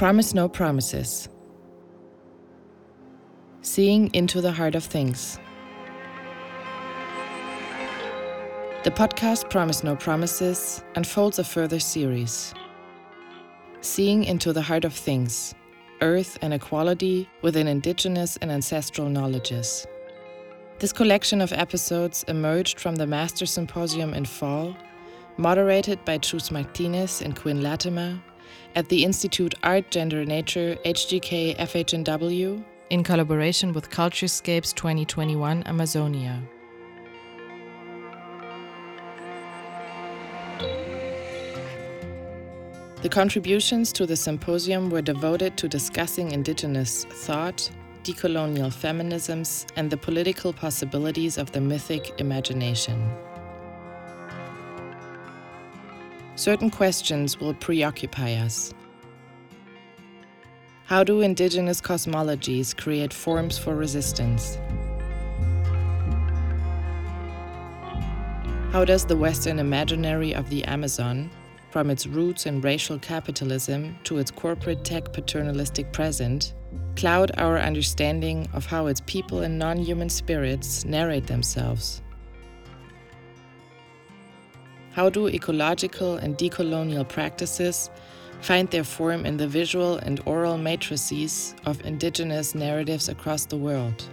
Promise No Promises. Seeing into the heart of things. The podcast Promise No Promises unfolds a further series. Seeing into the heart of things, earth and equality within indigenous and ancestral knowledges. This collection of episodes emerged from the Master Symposium in fall, moderated by Chus Martinez and Quinn Latimer at the Institute Art, Gender, Nature, HGK FHNW in collaboration with Culturescapes 2021 Amazonia. The contributions to the symposium were devoted to discussing Indigenous thought, decolonial feminisms, and the political possibilities of the mythic imagination. Certain questions will preoccupy us. How do indigenous cosmologies create forms for resistance? How does the Western imaginary of the Amazon, from its roots in racial capitalism to its corporate tech paternalistic present, cloud our understanding of how its people and non human spirits narrate themselves? How do ecological and decolonial practices find their form in the visual and oral matrices of indigenous narratives across the world?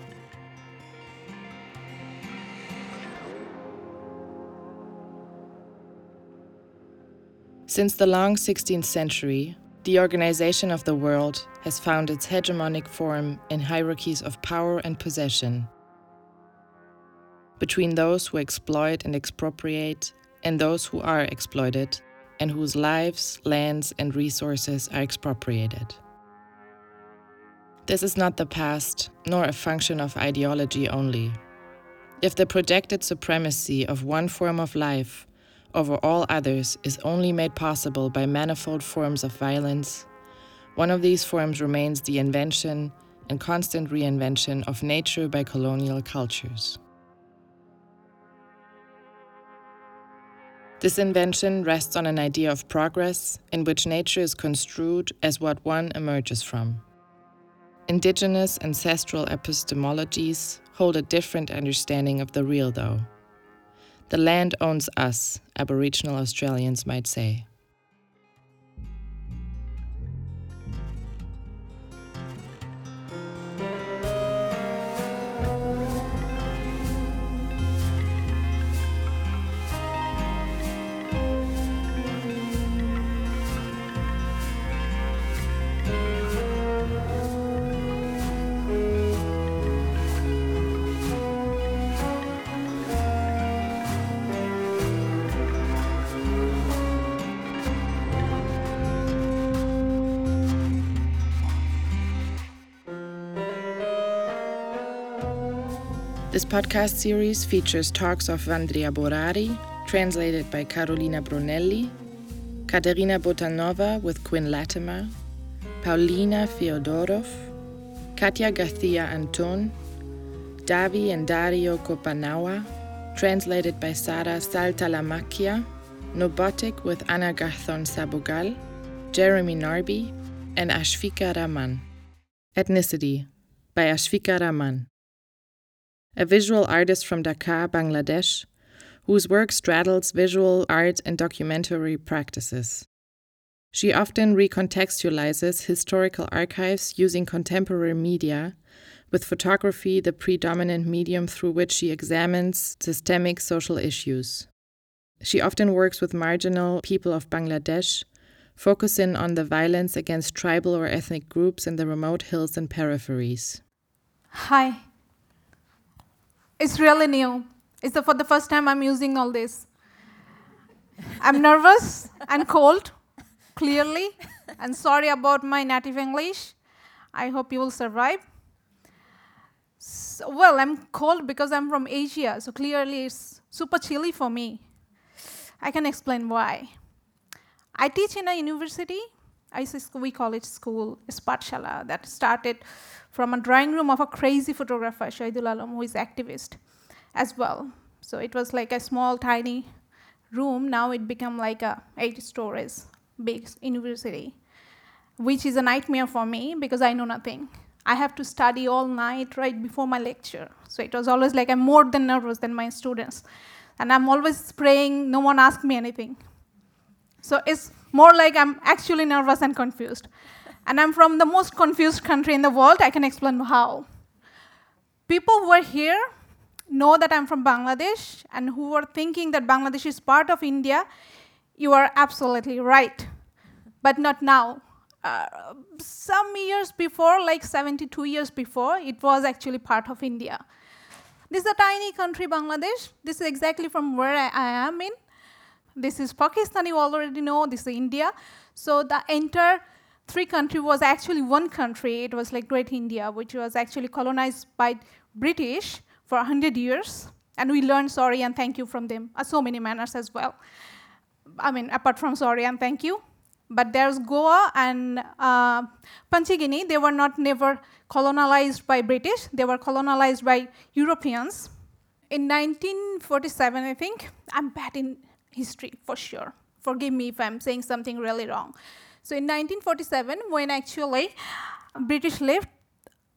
Since the long 16th century, the organization of the world has found its hegemonic form in hierarchies of power and possession. Between those who exploit and expropriate and those who are exploited and whose lives, lands, and resources are expropriated. This is not the past, nor a function of ideology only. If the projected supremacy of one form of life over all others is only made possible by manifold forms of violence, one of these forms remains the invention and constant reinvention of nature by colonial cultures. This invention rests on an idea of progress in which nature is construed as what one emerges from. Indigenous ancestral epistemologies hold a different understanding of the real, though. The land owns us, Aboriginal Australians might say. Podcast series features talks of Vandria Borari, translated by Carolina Brunelli, Katerina Botanova with Quinn Latimer, Pauliina Feodoroff, Katya Garcia Anton, Davi and Dario Kopenawa, translated by Sara Saltalamacchia, Nobotic with Anna Gathon Sabogal, Jeremy Narby, and Ashfika Rahman. Ethnicity by Ashfika Rahman a visual artist from Dhaka, Bangladesh, whose work straddles visual art and documentary practices. She often recontextualizes historical archives using contemporary media, with photography the predominant medium through which she examines systemic social issues. She often works with marginal people of Bangladesh, focusing on the violence against tribal or ethnic groups in the remote hills and peripheries. Hi, it's really new. It's the, for the first time I'm using all this. I'm nervous and cold, clearly, and sorry about my native English. I hope you will survive. So, well, I'm cold because I'm from Asia, so clearly it's super chilly for me. I can explain why. I teach in a university. I we call it school, Pathshala, that started from a drawing room of a crazy photographer, Shahidul Alam, who is activist as well. So it was like a small, tiny room. Now it became like a eight stories big university. which is a nightmare for me because I know nothing. I have to study all night right before my lecture. So it was always like I'm more than nervous than my students. And I'm always praying, no one asks me anything. So it's more like I'm actually nervous and confused. And I'm from the most confused country in the world. I can explain how. People who are here know that I'm from Bangladesh and who are thinking that Bangladesh is part of India, you are absolutely right. But not now. Uh, some years before, like 72 years before, it was actually part of India. This is a tiny country, Bangladesh. This is exactly from where I, I am in. This is Pakistan, you already know. This is India. So the entire three country was actually one country. It was like Great India, which was actually colonized by British for 100 years. And we learned sorry and thank you from them, uh, so many manners as well. I mean, apart from sorry and thank you, but there's Goa and uh, Panchigini. They were not never colonized by British. They were colonized by Europeans. In 1947, I think, I'm bad in history for sure. Forgive me if I'm saying something really wrong. So in 1947, when actually British left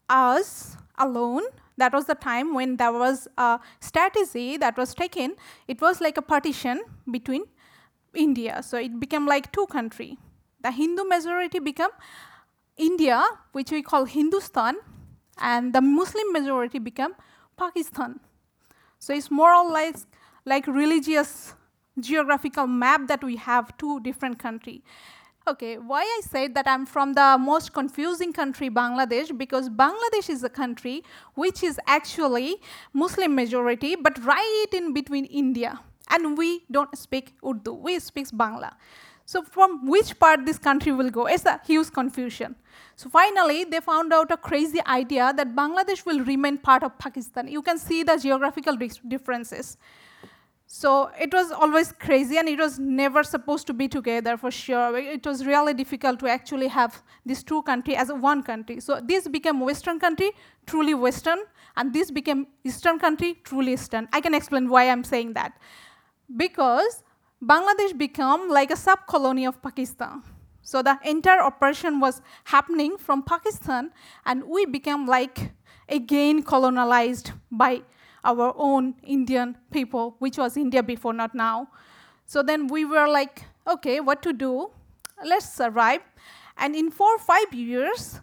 us alone, that was the time when there was a strategy that was taken. It was like a partition between India. So it became like two country. The Hindu majority became India, which we call Hindustan, and the Muslim majority became Pakistan. So it's more or less like religious geographical map that we have two different country. Okay, why I said that I'm from the most confusing country, Bangladesh, because Bangladesh is a country which is actually Muslim majority, but right in between India and we don't speak Urdu, we speak Bangla. So from which part this country will go? It's a huge confusion. So finally, they found out a crazy idea that Bangladesh will remain part of Pakistan. You can see the geographical differences. So it was always crazy and it was never supposed to be together for sure. It was really difficult to actually have these two countries as one country. So this became Western country, truly Western, and this became Eastern country, truly Eastern. I can explain why I'm saying that because Bangladesh became like a sub-colony of Pakistan. So the entire operation was happening from Pakistan, and we became like again colonized by our own Indian people, which was India before, not now. So then we were like, okay, what to do? Let's survive. And in four or five years,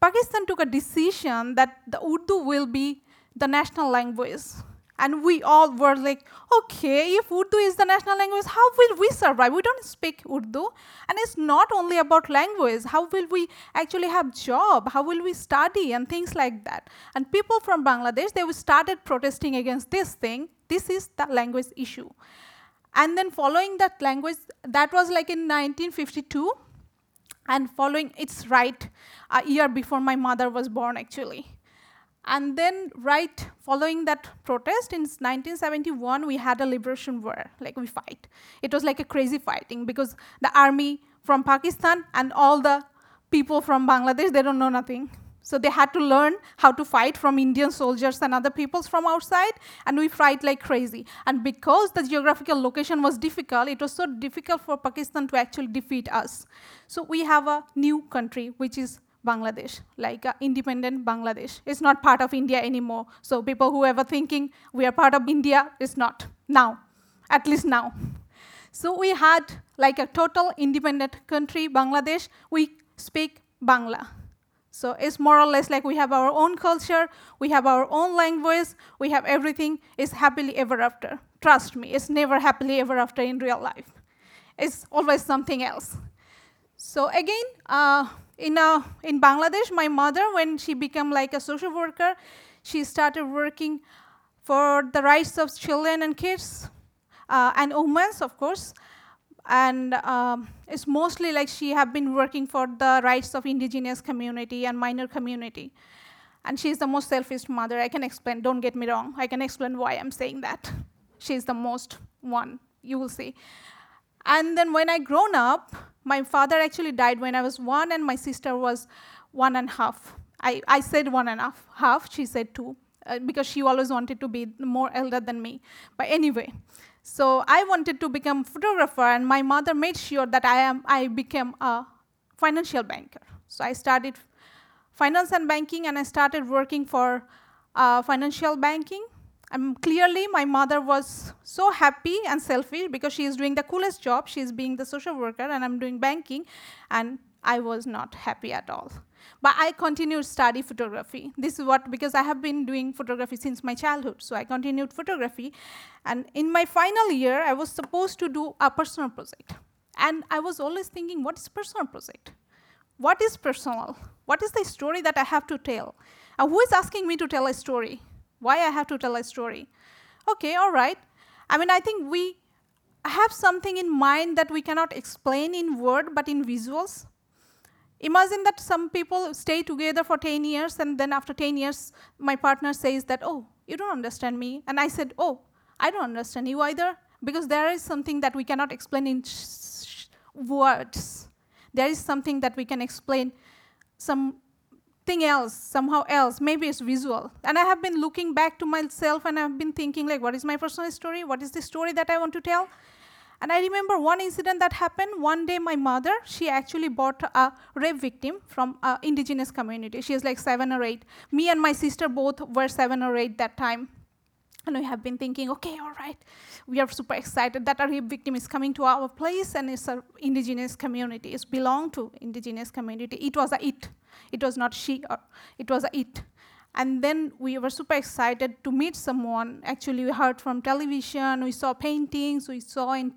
Pakistan took a decision that the Urdu will be the national language. And we all were like, okay, if Urdu is the national language, how will we survive? We don't speak Urdu. And it's not only about language. How will we actually have job? How will we study and things like that? And people from Bangladesh, they started protesting against this thing. This is the language issue. And then following that language, that was like in 1952. And following its right a year before my mother was born, actually. And then right following that protest in 1971, we had a liberation war, like we fight. It was like a crazy fighting because the army from Pakistan and all the people from Bangladesh, they don't know nothing. So they had to learn how to fight from Indian soldiers and other peoples from outside, and we fight like crazy. And because the geographical location was difficult, it was so difficult for Pakistan to actually defeat us. So we have a new country, which is Bangladesh, like uh, independent Bangladesh. It's not part of India anymore. So people who ever thinking we are part of India is not now, at least now. So we had like a total independent country, Bangladesh. We speak Bangla. So it's more or less like we have our own culture, we have our own language, we have everything. It's happily ever after. Trust me, it's never happily ever after in real life. It's always something else. So again, uh, in, uh, in Bangladesh, my mother, when she became like a social worker, she started working for the rights of children and kids uh, and women, of course. And um, it's mostly like she have been working for the rights of indigenous community and minor community. And she's the most selfish mother. I can explain, don't get me wrong. I can explain why I'm saying that. She's the most one, you will see. And then when I grown up, my father actually died when I was one, and my sister was one and a half. I, I said one and a half, half she said two, uh, because she always wanted to be more elder than me. But anyway, so I wanted to become photographer, and my mother made sure that I am I became a financial banker. So I started finance and banking, and I started working for uh, financial banking. Clearly, my mother was so happy and selfish because she is doing the coolest job. She's being the social worker, and I'm doing banking, and I was not happy at all. But I continued study photography. This is what because I have been doing photography since my childhood. So I continued photography, and in my final year, I was supposed to do a personal project. And I was always thinking, what is personal project? What is personal? What is the story that I have to tell? And who is asking me to tell a story? Why I have to tell a story? Okay, all right. I mean, I think we have something in mind that we cannot explain in word, but in visuals. Imagine that some people stay together for 10 years, and then after 10 years, my partner says that, oh, you don't understand me. And I said, oh, I don't understand you either, because there is something that we cannot explain in words. There is something that we can explain something else, somehow else. Maybe it's visual. And I have been looking back to myself and I've been thinking, like, what is my personal story? What is the story that I want to tell? And I remember one incident that happened. One day, my mother, she actually bought a rape victim from an indigenous community. She is like seven or eight. Me and my sister both were seven or eight that time. And we have been thinking, okay, all right, we are super excited that a rape victim is coming to our place and it's an indigenous community. It's belong to indigenous community. It was a it. It was not she, or it was it. And then we were super excited to meet someone. Actually, we heard from television, we saw paintings, we saw in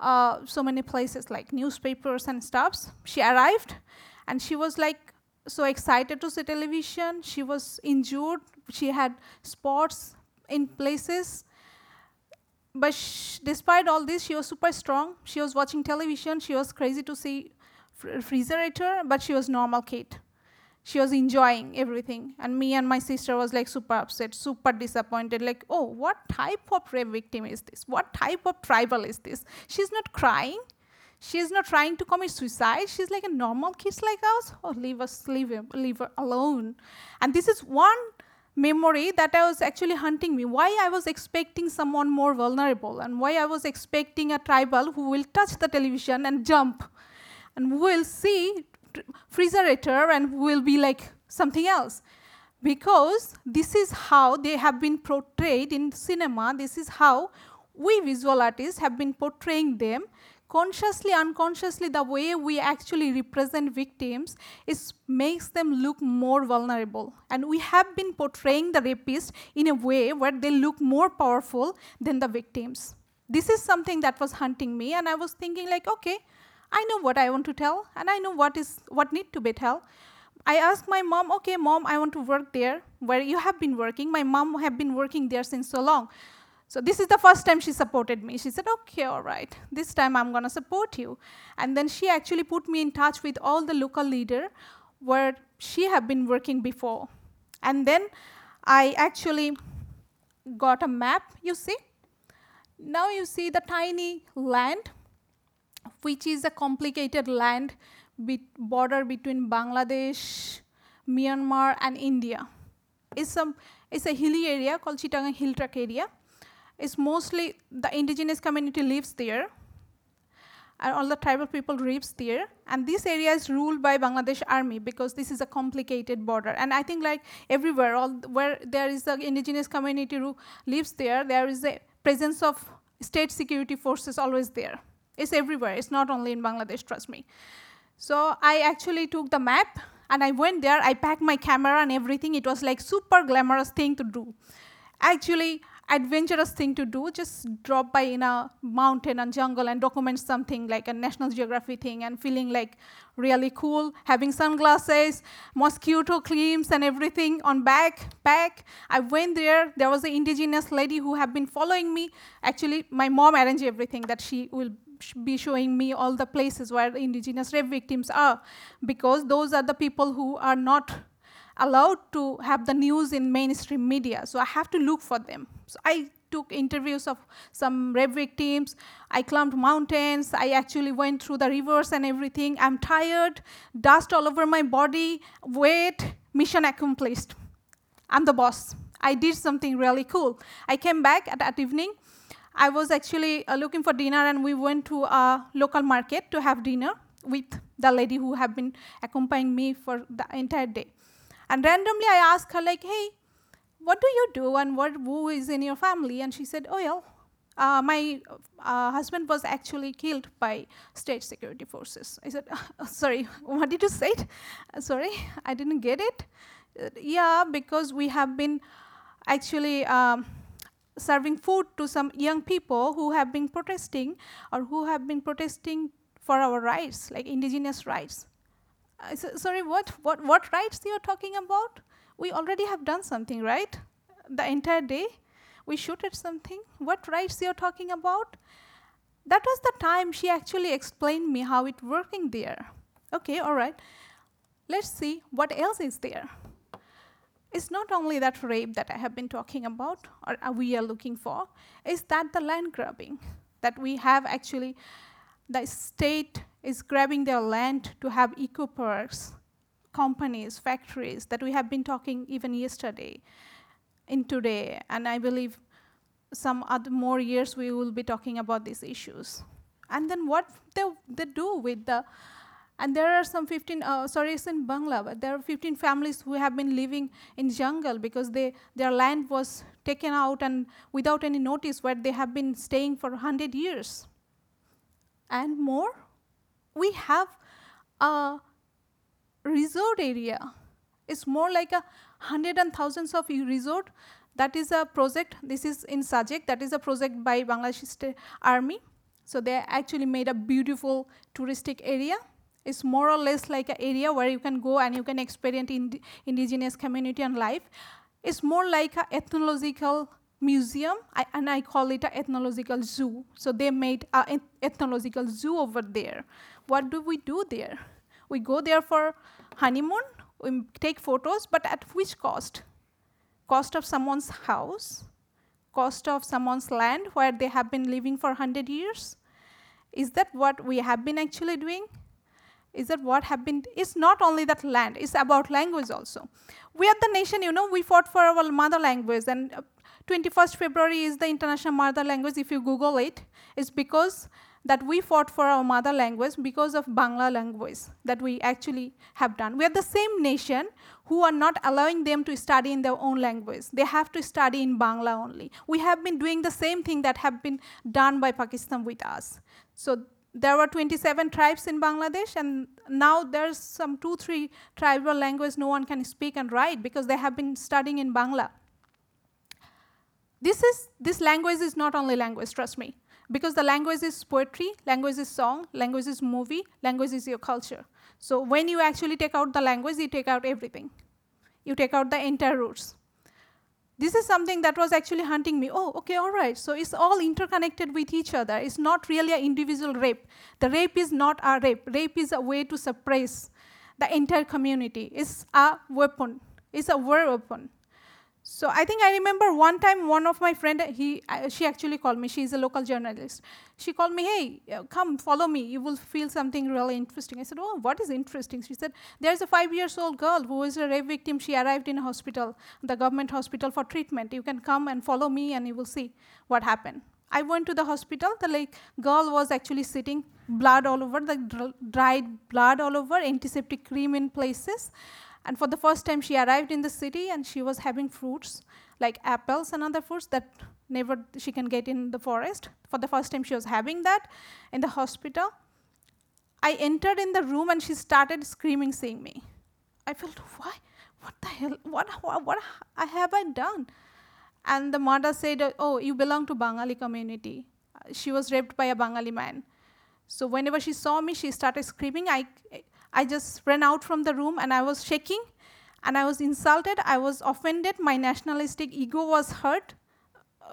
uh, so many places like newspapers and stuffs. She arrived and she was like so excited to see television. She was injured. She had spots in places. But despite all this, she was super strong. She was watching television. She was crazy to see refrigerator, but she was normal kid. She was enjoying everything. And me and my sister was like super upset super disappointed like oh what type of rape victim is this? What type of tribal is this? She's not crying. She's not trying to commit suicide. She's like a normal kid like us oh leave us leave her, leave her alone. And this is one memory that i was actually hunting me. Why i was expecting someone more vulnerable and why i was expecting a tribal who will touch the television and jump and we will see refrigerator and will be like something else. Because this is how they have been portrayed in cinema this is how we visual artists have been portraying them. Consciously unconsciously the way we actually represent victims is makes them look more vulnerable. And we have been portraying the rapist in a way where they look more powerful than the victims. This is something that was hunting me and i was thinking like okay I know what I want to tell, and I know what is what need to be tell. I asked my mom, okay, mom, I want to work there where you have been working. My mom have been working there since so long. So this is the first time she supported me. She said, okay, all right, this time I'm gonna support you. And then she actually put me in touch with all the local leader where she have been working before. And then I actually got a map, you see. Now you see the tiny land which is a complicated land border between Bangladesh, Myanmar, and India. It's a, it's a hilly area called Chittagong Hill Track area. It's mostly the indigenous community lives there, and all the tribal people lives there. And this area is ruled by Bangladesh army because this is a complicated border. And I think like everywhere, all where there is the indigenous community who lives there, there is a presence of state security forces always there. It's everywhere. It's not only in Bangladesh, trust me. So I actually took the map and I went there. I packed my camera and everything. It was like super glamorous thing to do. Actually, adventurous thing to do. Just drop by in a mountain and jungle and document something like a National Geography thing and feeling like really cool, having sunglasses, mosquito creams and everything on back. I went there. There was an indigenous lady who had been following me. Actually, my mom arranged everything that she will be showing me all the places where indigenous rape victims are because those are the people who are not allowed to have the news in mainstream media. So i have to look for them. So i took interviews of some rape victims. I climbed mountains. I actually went through the rivers and everything. I'm tired. Dust all over my body. Wait. Mission accomplished. I'm the boss. I did something really cool. I came back at that evening I was actually uh, looking for dinner, and we went to a local market to have dinner with the lady who have been accompanying me for the entire day. And randomly I asked her like, hey, what do you do and what who is in your family? And she said, oh yeah, uh, my uh, husband was actually killed by state security forces. I said, sorry, what did you say? Uh, sorry, I didn't get it. Uh, yeah, because we have been actually um, serving food to some young people who have been protesting or who have been protesting for our rights, like indigenous rights. Uh, Said, sorry, what, what, what rights you're talking about? We already have done something, right? The entire day, we shoot at something. What rights you're talking about? That was the time she actually explained me how it working there. Okay, all right. Let's see what else is there. It's not only that rape that I have been talking about or we are looking for, is that the land grabbing that we have actually, the state is grabbing their land to have eco parks, companies, factories that we have been talking even yesterday in today, and I believe some other more years we will be talking about these issues. And then what they, they do with the, and there are some 15, uh, sorry, it's in Bangla, but there are 15 families who have been living in jungle because they, their land was taken out and without any notice where they have been staying for 100 years. And more, we have a resort area. It's more like a hundred and thousands of resort. That is a project. This is in Sajek. That is a project by Bangladesh Army. So they actually made a beautiful touristic area. It's more or less like an area where you can go and you can experience ind indigenous community and life. It's more like an ethnological museum, I, and I call it an ethnological zoo. So they made an ethnological zoo over there. What do we do there? We go there for honeymoon, we take photos, but at which cost? Cost of someone's house, cost of someone's land where they have been living for 100 years? Is that what we have been actually doing? Is that what been, it's not only that land, it's about language also. We are the nation, you know, we fought for our mother language and uh, 21st February is the International Mother Language, if you Google it, it's because that we fought for our mother language because of Bangla language that we actually have done. We are the same nation who are not allowing them to study in their own language. They have to study in Bangla only. We have been doing the same thing that have been done by Pakistan with us. So there were 27 tribes in Bangladesh, and now there's some two, three tribal language no one can speak and write because they have been studying in Bangla. This is this language is not only language, trust me. Because the language is poetry, language is song, language is movie, language is your culture. So when you actually take out the language, you take out everything. You take out the entire roots. This is something that was actually hunting me. Oh, okay, all right. So it's all interconnected with each other. It's not really an individual rape. The rape is not a rape. Rape is a way to suppress the entire community. It's a weapon. It's a war weapon. So I think I remember one time one of my friend, he, uh, she actually called me. She's a local journalist. She called me, hey, uh, come follow me. You will feel something really interesting. I said, oh, what is interesting? She said, there's a five years old girl who is a rape victim. She arrived in a hospital, the government hospital for treatment. You can come and follow me and you will see what happened. I went to the hospital. The like girl was actually sitting, blood all over, the dried blood all over, antiseptic cream in places. And for the first time, she arrived in the city and she was having fruits like apples and other fruits that never she can get in the forest. For the first time, she was having that in the hospital. I entered in the room and she started screaming, seeing me. I felt, why? What the hell? What, what, what have I done? And the mother said, oh, you belong to Bengali community. She was raped by a Bengali man. So whenever she saw me, she started screaming. I, I just ran out from the room and I was shaking and I was insulted. I was offended. My nationalistic ego was hurt.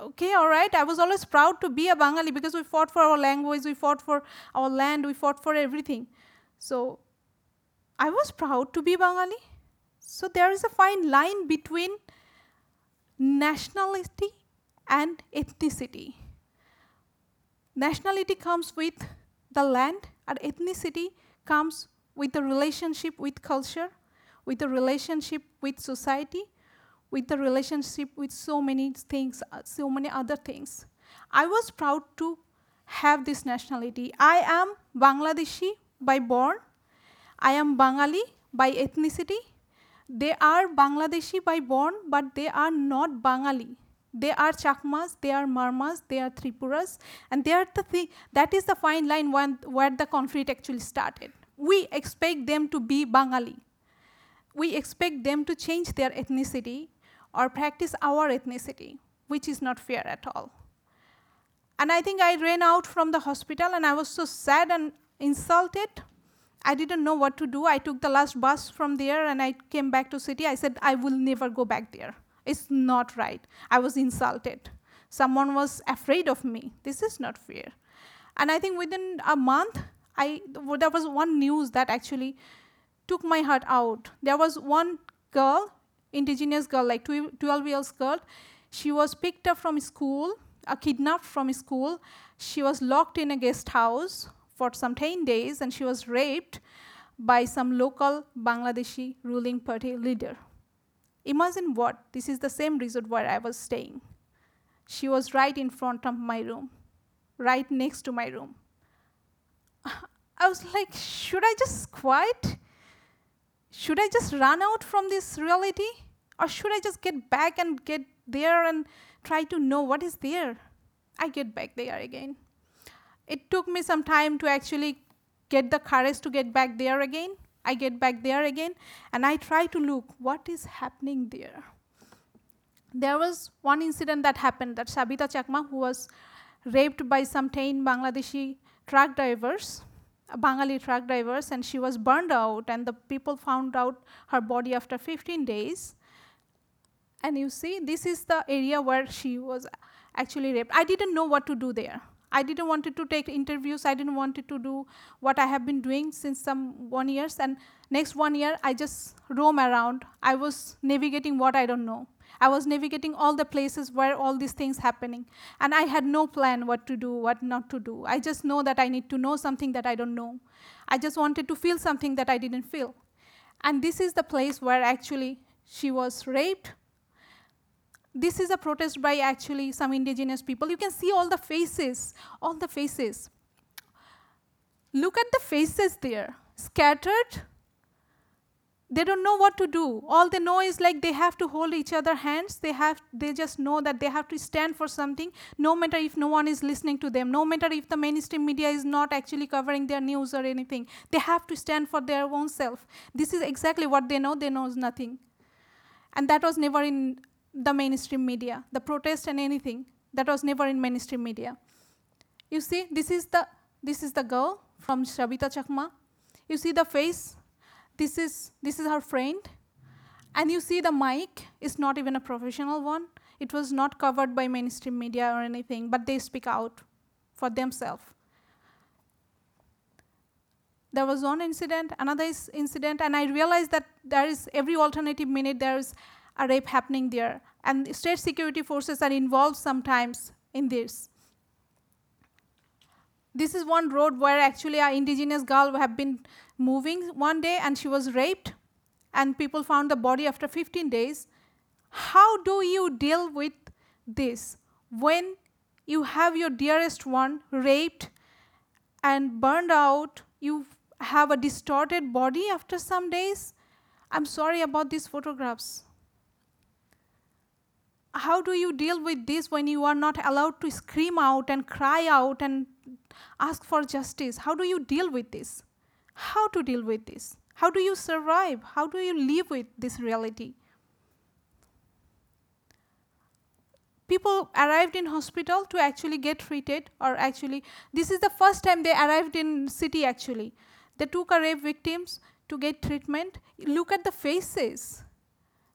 Okay, all right. I was always proud to be a Bengali because we fought for our language, we fought for our land, we fought for everything. So I was proud to be Bengali. So there is a fine line between nationality and ethnicity. Nationality comes with the land, and ethnicity comes with the relationship with culture, with the relationship with society, with the relationship with so many things, uh, so many other things. I was proud to have this nationality. I am Bangladeshi by born, I am Bangali by ethnicity. They are Bangladeshi by born, but they are not Bangali. They are Chakmas, they are Marmas, they are Tripuras, and they are the thing, that is the fine line when, where the conflict actually started. We expect them to be Bangali. We expect them to change their ethnicity or practice our ethnicity, which is not fair at all. And I think I ran out from the hospital and I was so sad and insulted. I didn't know what to do. I took the last bus from there and I came back to city. I said, I will never go back there. It's not right. I was insulted. Someone was afraid of me. This is not fair. And I think within a month, I, there was one news that actually took my heart out. There was one girl, indigenous girl, like 12 years girl. She was picked up from school, uh, kidnapped from school. She was locked in a guest house for some 10 days and she was raped by some local Bangladeshi ruling party leader. Imagine what, this is the same resort where I was staying. She was right in front of my room, right next to my room. I was like, should I just quiet? Should I just run out from this reality? Or should I just get back and get there and try to know what is there? I get back there again. It took me some time to actually get the courage to get back there again. I get back there again and I try to look what is happening there. There was one incident that happened that Sabita Chakma, who was raped by some 10 Bangladeshi truck drivers, Bengali truck drivers, and she was burned out, and the people found out her body after 15 days. And you see, this is the area where she was actually raped. I didn't know what to do there. I didn't want to take interviews. I didn't want to do what I have been doing since some one years. And next one year, I just roam around. I was navigating what I don't know. I was navigating all the places where all these things happening. And I had no plan what to do, what not to do. I just know that I need to know something that I don't know. I just wanted to feel something that I didn't feel. And this is the place where actually she was raped, this is a protest by actually some indigenous people. You can see all the faces, all the faces. Look at the faces there, scattered. They don't know what to do. All they know is like they have to hold each other hands. They have they just know that they have to stand for something, no matter if no one is listening to them, no matter if the mainstream media is not actually covering their news or anything. They have to stand for their own self. This is exactly what they know. They know nothing. And that was never in the mainstream media, the protest and anything that was never in mainstream media. You see, this is the this is the girl from shabita Chakma. You see the face. This is this is her friend, and you see the mic is not even a professional one. It was not covered by mainstream media or anything, but they speak out for themselves. There was one incident, another incident, and I realized that there is every alternative minute there is a rape happening there. And state security forces are involved sometimes in this. This is one road where actually an indigenous girl have been moving one day and she was raped and people found the body after 15 days. How do you deal with this when you have your dearest one raped and burned out, you have a distorted body after some days? I'm sorry about these photographs how do you deal with this when you are not allowed to scream out and cry out and ask for justice? How do you deal with this? How to deal with this? How do you survive? How do you live with this reality? People arrived in hospital to actually get treated, or actually, this is the first time they arrived in city actually. They took a rape victims to get treatment. Look at the faces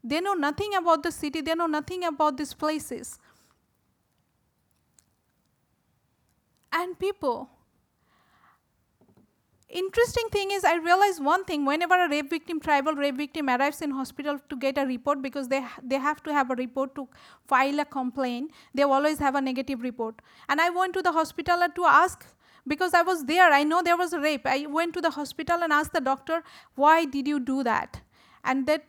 they know nothing about the city, they know nothing about these places. And people, interesting thing is i realize one thing whenever a rape victim tribal rape victim arrives in hospital to get a report because they they have to have a report to file a complaint they always have a negative report and i went to the hospital to ask because i was there i know there was a rape i went to the hospital and asked the doctor why did you do that and that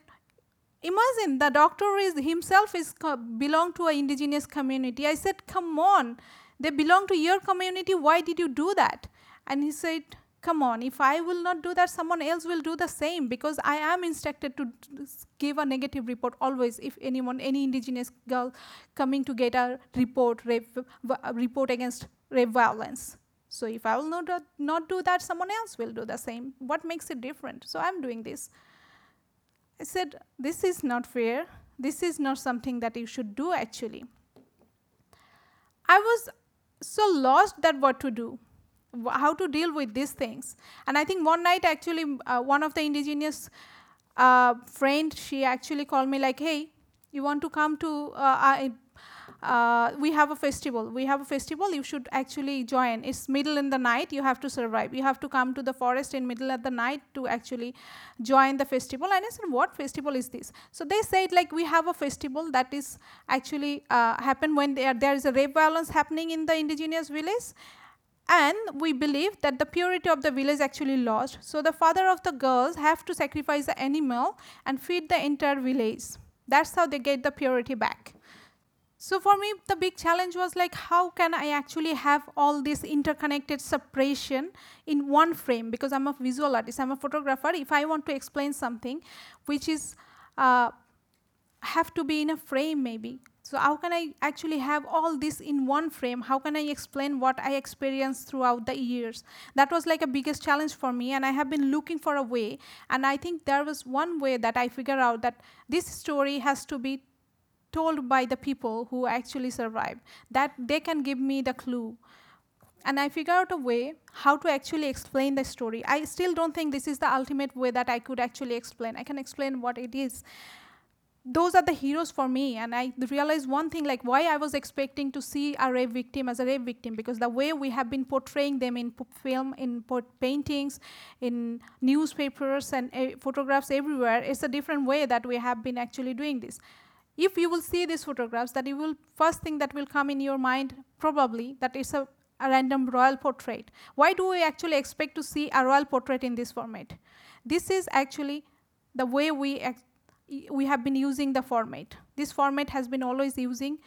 Imagine the doctor is himself is belong to an indigenous community. I said, come on, they belong to your community. Why did you do that? And he said, come on, if I will not do that, someone else will do the same because I am instructed to give a negative report always if anyone, any indigenous girl coming to get a report, rape, report against rape violence. So if I will not, not do that, someone else will do the same. What makes it different? So I'm doing this. I said, this is not fair. This is not something that you should do actually. I was so lost that what to do how to deal with these things. And I think one night actually uh, one of the indigenous uh, friend, she actually called me like, hey, you want to come to, uh, uh, we have a festival. We have a festival, you should actually join. It's middle in the night, you have to survive. You have to come to the forest in middle of the night to actually join the festival. And I said, what festival is this? So they said like, we have a festival that is actually uh, happen when there, there is a rape violence happening in the indigenous village and we believe that the purity of the village actually lost. So the father of the girls have to sacrifice the animal and feed the entire village. That's how they get the purity back. So for me, the big challenge was like, how can I actually have all this interconnected separation in one frame? Because I'm a visual artist, I'm a photographer. If I want to explain something, which is uh, have to be in a frame maybe, so how can I actually have all this in one frame? How can I explain what I experienced throughout the years? That was like a biggest challenge for me and I have been looking for a way. And I think there was one way that I figured out that this story has to be told by the people who actually survived, that they can give me the clue. And I figured out a way how to actually explain the story. I still don't think this is the ultimate way that I could actually explain. I can explain what it is those are the heroes for me. And i realized one thing like why i was expecting to see a rape victim as a rape victim because the way we have been portraying them in film in paintings in newspapers and uh, photographs everywhere it's a different way that we have been actually doing this. If you will see these photographs that you will first thing that will come in your mind probably that it's a, a random royal portrait. Why do we actually expect to see a royal portrait in this format? This is actually the way we we have been using the format. This format has been always using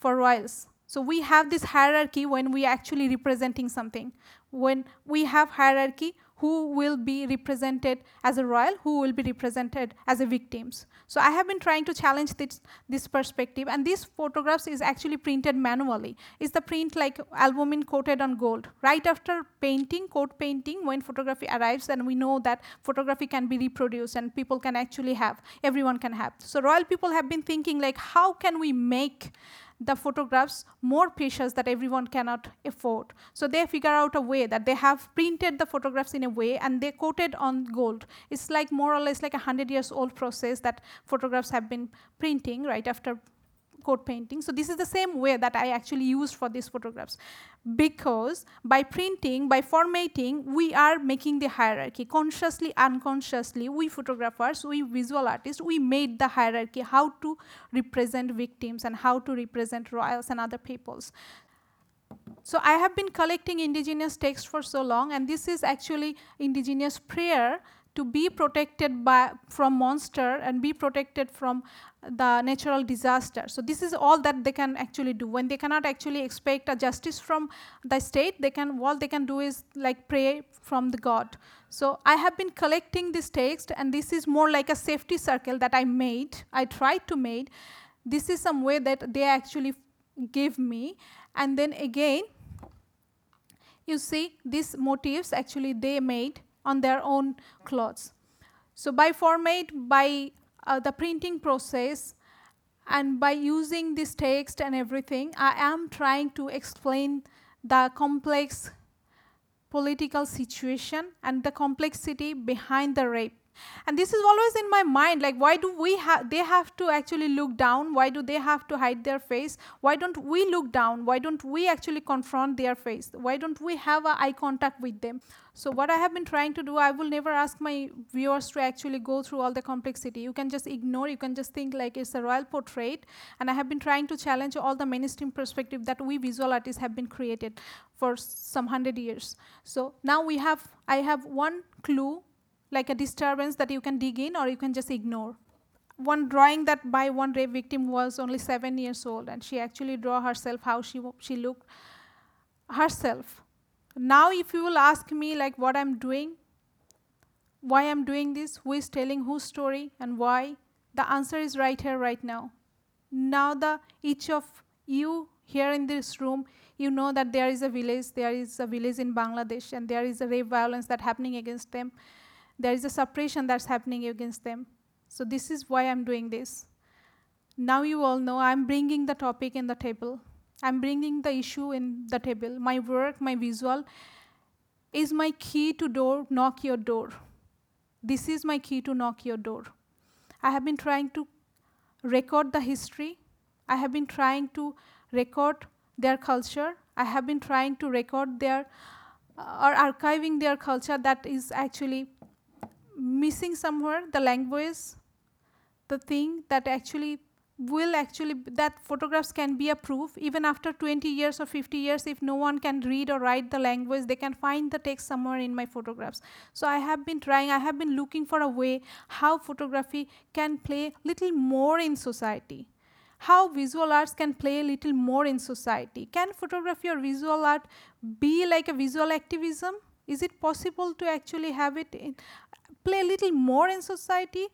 for royals. So we have this hierarchy when we are actually representing something. When we have hierarchy, who will be represented as a royal, who will be represented as a victims. So I have been trying to challenge this, this perspective, and these photographs is actually printed manually. Is the print like albumin coated on gold? Right after painting, coat painting, when photography arrives, and we know that photography can be reproduced and people can actually have, everyone can have. So royal people have been thinking like, how can we make the photographs more precious that everyone cannot afford. So they figure out a way that they have printed the photographs in a way and they coated on gold. It's like more or less like a hundred years old process that photographs have been printing right after coat painting. So this is the same way that I actually used for these photographs. Because by printing, by formatting, we are making the hierarchy. Consciously, unconsciously, we photographers, we visual artists, we made the hierarchy, how to represent victims and how to represent royals and other peoples. So I have been collecting indigenous texts for so long, and this is actually indigenous prayer to be protected by, from monster and be protected from the natural disaster. So this is all that they can actually do. When they cannot actually expect a justice from the state, they can all they can do is like pray from the God. So I have been collecting this text, and this is more like a safety circle that I made. I tried to make. This is some way that they actually give me, and then again, you see these motifs actually they made on their own clothes. So by format, by uh, the printing process, and by using this text and everything, I am trying to explain the complex political situation and the complexity behind the rape. And this is always in my mind like why do we have they have to actually look down? Why do they have to hide their face? Why don't we look down? Why don't we actually confront their face? Why don't we have eye contact with them so what i have been trying to do i will never ask my viewers to actually go through all the complexity you can just ignore you can just think like it's a royal portrait and i have been trying to challenge all the mainstream perspective that we visual artists have been created for some hundred years so now we have i have one clue like a disturbance that you can dig in or you can just ignore. One drawing that by one rape victim was only seven years old, and she actually draw herself how she, she looked herself. Now, if you will ask me like what I'm doing, why I'm doing this, who is telling whose story, and why, the answer is right here, right now. Now, the each of you here in this room, you know that there is a village, there is a village in Bangladesh, and there is a rape violence that's happening against them. There is a suppression that's happening against them. So this is why I'm doing this. Now you all know I'm bringing the topic in the table. I'm bringing the issue in the table. My work, my visual is my key to door, knock your door. This is my key to knock your door. I have been trying to record the history. I have been trying to record their culture. I have been trying to record their uh, or archiving their culture that is actually missing somewhere the language, the thing that actually will actually that photographs can be a proof even after 20 years or 50 years if no one can read or write the language they can find the text somewhere in my photographs. So i have been trying i have been looking for a way how photography can play little more in society. How visual arts can play a little more in society. Can photography or visual art be like a visual activism? Is it possible to actually have it in, play a little more in society?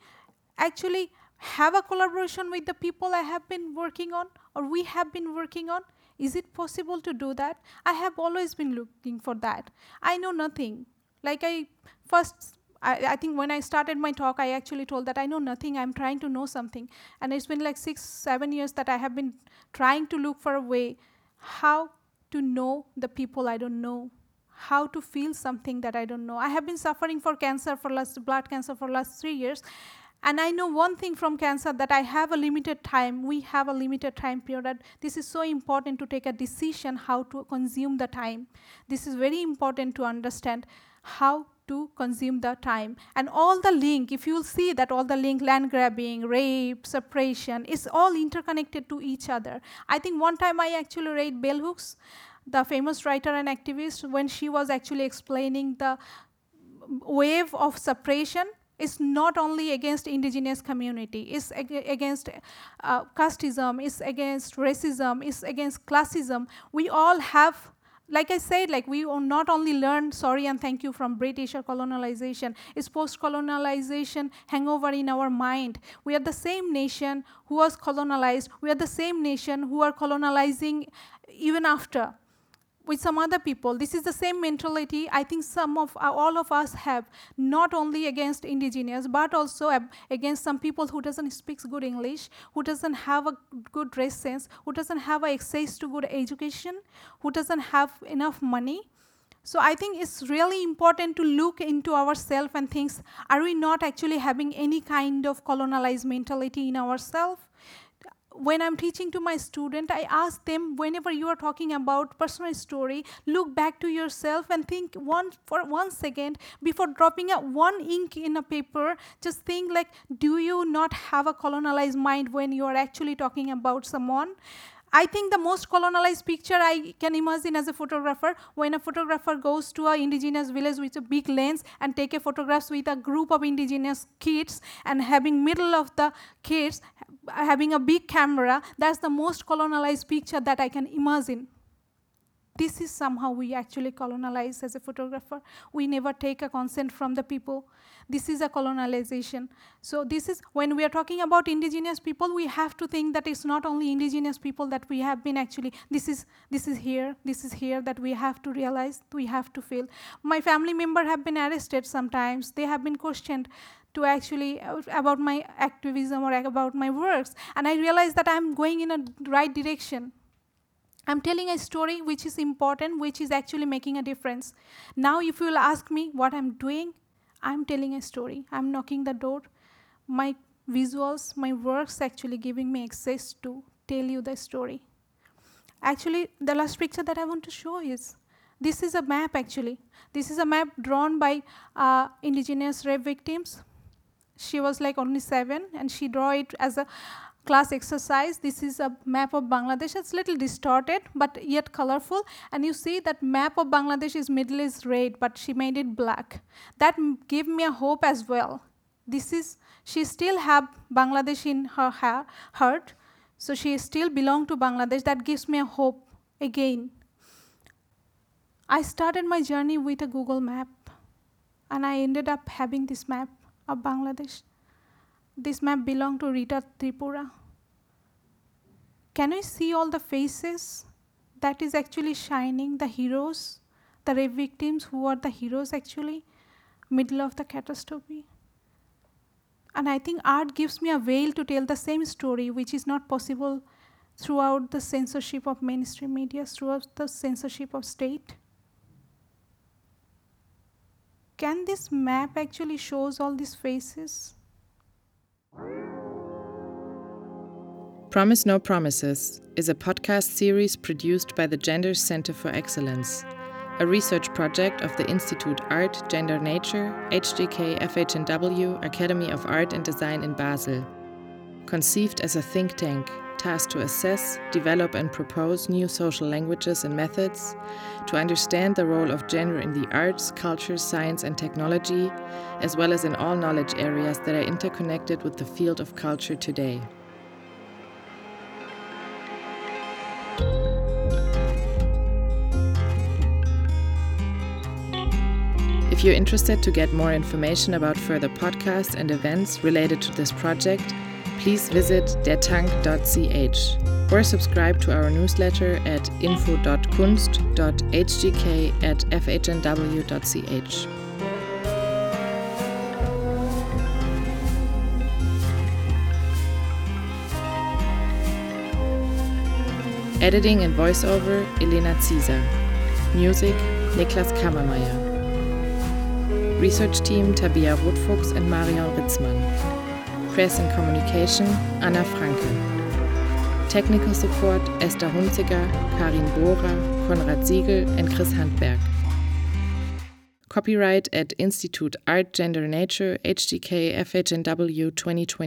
Actually have a collaboration with the people I have been working on or we have been working on? Is it possible to do that? I have always been looking for that. I know nothing. Like I first, I, I, think when I started my talk, I actually told that I know nothing. I'm trying to know something. And it's been like six, seven years that I have been trying to look for a way how to know the people I don't know how to feel something that I don't know. I have been suffering for cancer for last blood cancer for last three years, and I know one thing from cancer that I have a limited time, we have a limited time period. This is so important to take a decision how to consume the time. This is very important to understand how to consume the time. And all the link, if you'll see that all the link, land grabbing, rape, suppression, is all interconnected to each other. I think one time I actually read Bell Hooks, the famous writer and activist, when she was actually explaining the wave of suppression is not only against indigenous community, it's ag against uh, casteism, it's against racism, it's against classism. We all have like I said, like we not only learn sorry and thank you from British colonialization, it's post-colonialization hangover in our mind. We are the same nation who was colonized. We are the same nation who are colonizing even after with some other people. This is the same mentality I think some of uh, all of us have, not only against indigenous, but also against some people who doesn't speak good English, who doesn't have a good dress sense, who doesn't have access to good education, who doesn't have enough money. So I think it's really important to look into ourselves and think, are we not actually having any kind of colonialized mentality in ourselves? When I'm teaching to my student, I ask them whenever you are talking about personal story, look back to yourself and think one for one second before dropping a one ink in a paper. Just think like, do you not have a colonized mind when you are actually talking about someone? I think the most colonized picture I can imagine as a photographer, when a photographer goes to an indigenous village with a big lens and take a photographs with a group of indigenous kids and having middle of the kids having a big camera, that's the most colonialized picture that I can imagine. This is somehow we actually colonize as a photographer. We never take a consent from the people. This is a colonialization. So this is, when we are talking about indigenous people, we have to think that it's not only indigenous people that we have been actually, this is, this is here, this is here that we have to realize, we have to feel. My family member have been arrested sometimes. They have been questioned to actually uh, about my activism or about my works. And i realized that i'm going in a right direction. I'm telling a story which is important which is actually making a difference. Now if you will ask me what i'm doing i'm telling a story. I'm knocking the door. My visuals my works actually giving me access to tell you the story. Actually the last picture that i want to show is this is a map actually. This is a map drawn by uh, indigenous rape victims she was like only seven, and she draw it as a class exercise. This is a map of Bangladesh. It's a little distorted, but yet colorful. And you see that map of Bangladesh is middle is red, but she made it black. That gave me a hope as well. This is, she still have Bangladesh in her heart, so she still belong to Bangladesh. That gives me a hope again. I started my journey with a Google map and I ended up having this map of Bangladesh. This map belonged to Rita Tripura. Can we see all the faces that is actually shining, the heroes, the rape victims who are the heroes actually, middle of the catastrophe? And I think art gives me a veil to tell the same story, which is not possible throughout the censorship of mainstream media, throughout the censorship of state. Can this map actually shows all these faces? Promise No Promises is a podcast series produced by the Gender Center for Excellence, a research project of the Institute Art, Gender Nature, HGK FHNW Academy of Art and Design in Basel. Conceived as a think tank tasked to assess, develop, and propose new social languages and methods, to understand the role of gender in the arts, culture, science, and technology, as well as in all knowledge areas that are interconnected with the field of culture today. If you're interested to get more information about further podcasts and events related to this project, please visit dertank.ch or subscribe to our newsletter at info.kunst.hgk at fhnw.ch. Editing and voiceover Elena Zieser. Music Niklas Kammermeier. Research team Tabia Rotfuchs and Marion Ritzmann. Press and Communication Anna Franke. Technical support Esther Hunziger, Karin Bohrer, Konrad Siegel, and Chris Handberg. Copyright at Institute Art Gender Nature HGK FHNW 2022.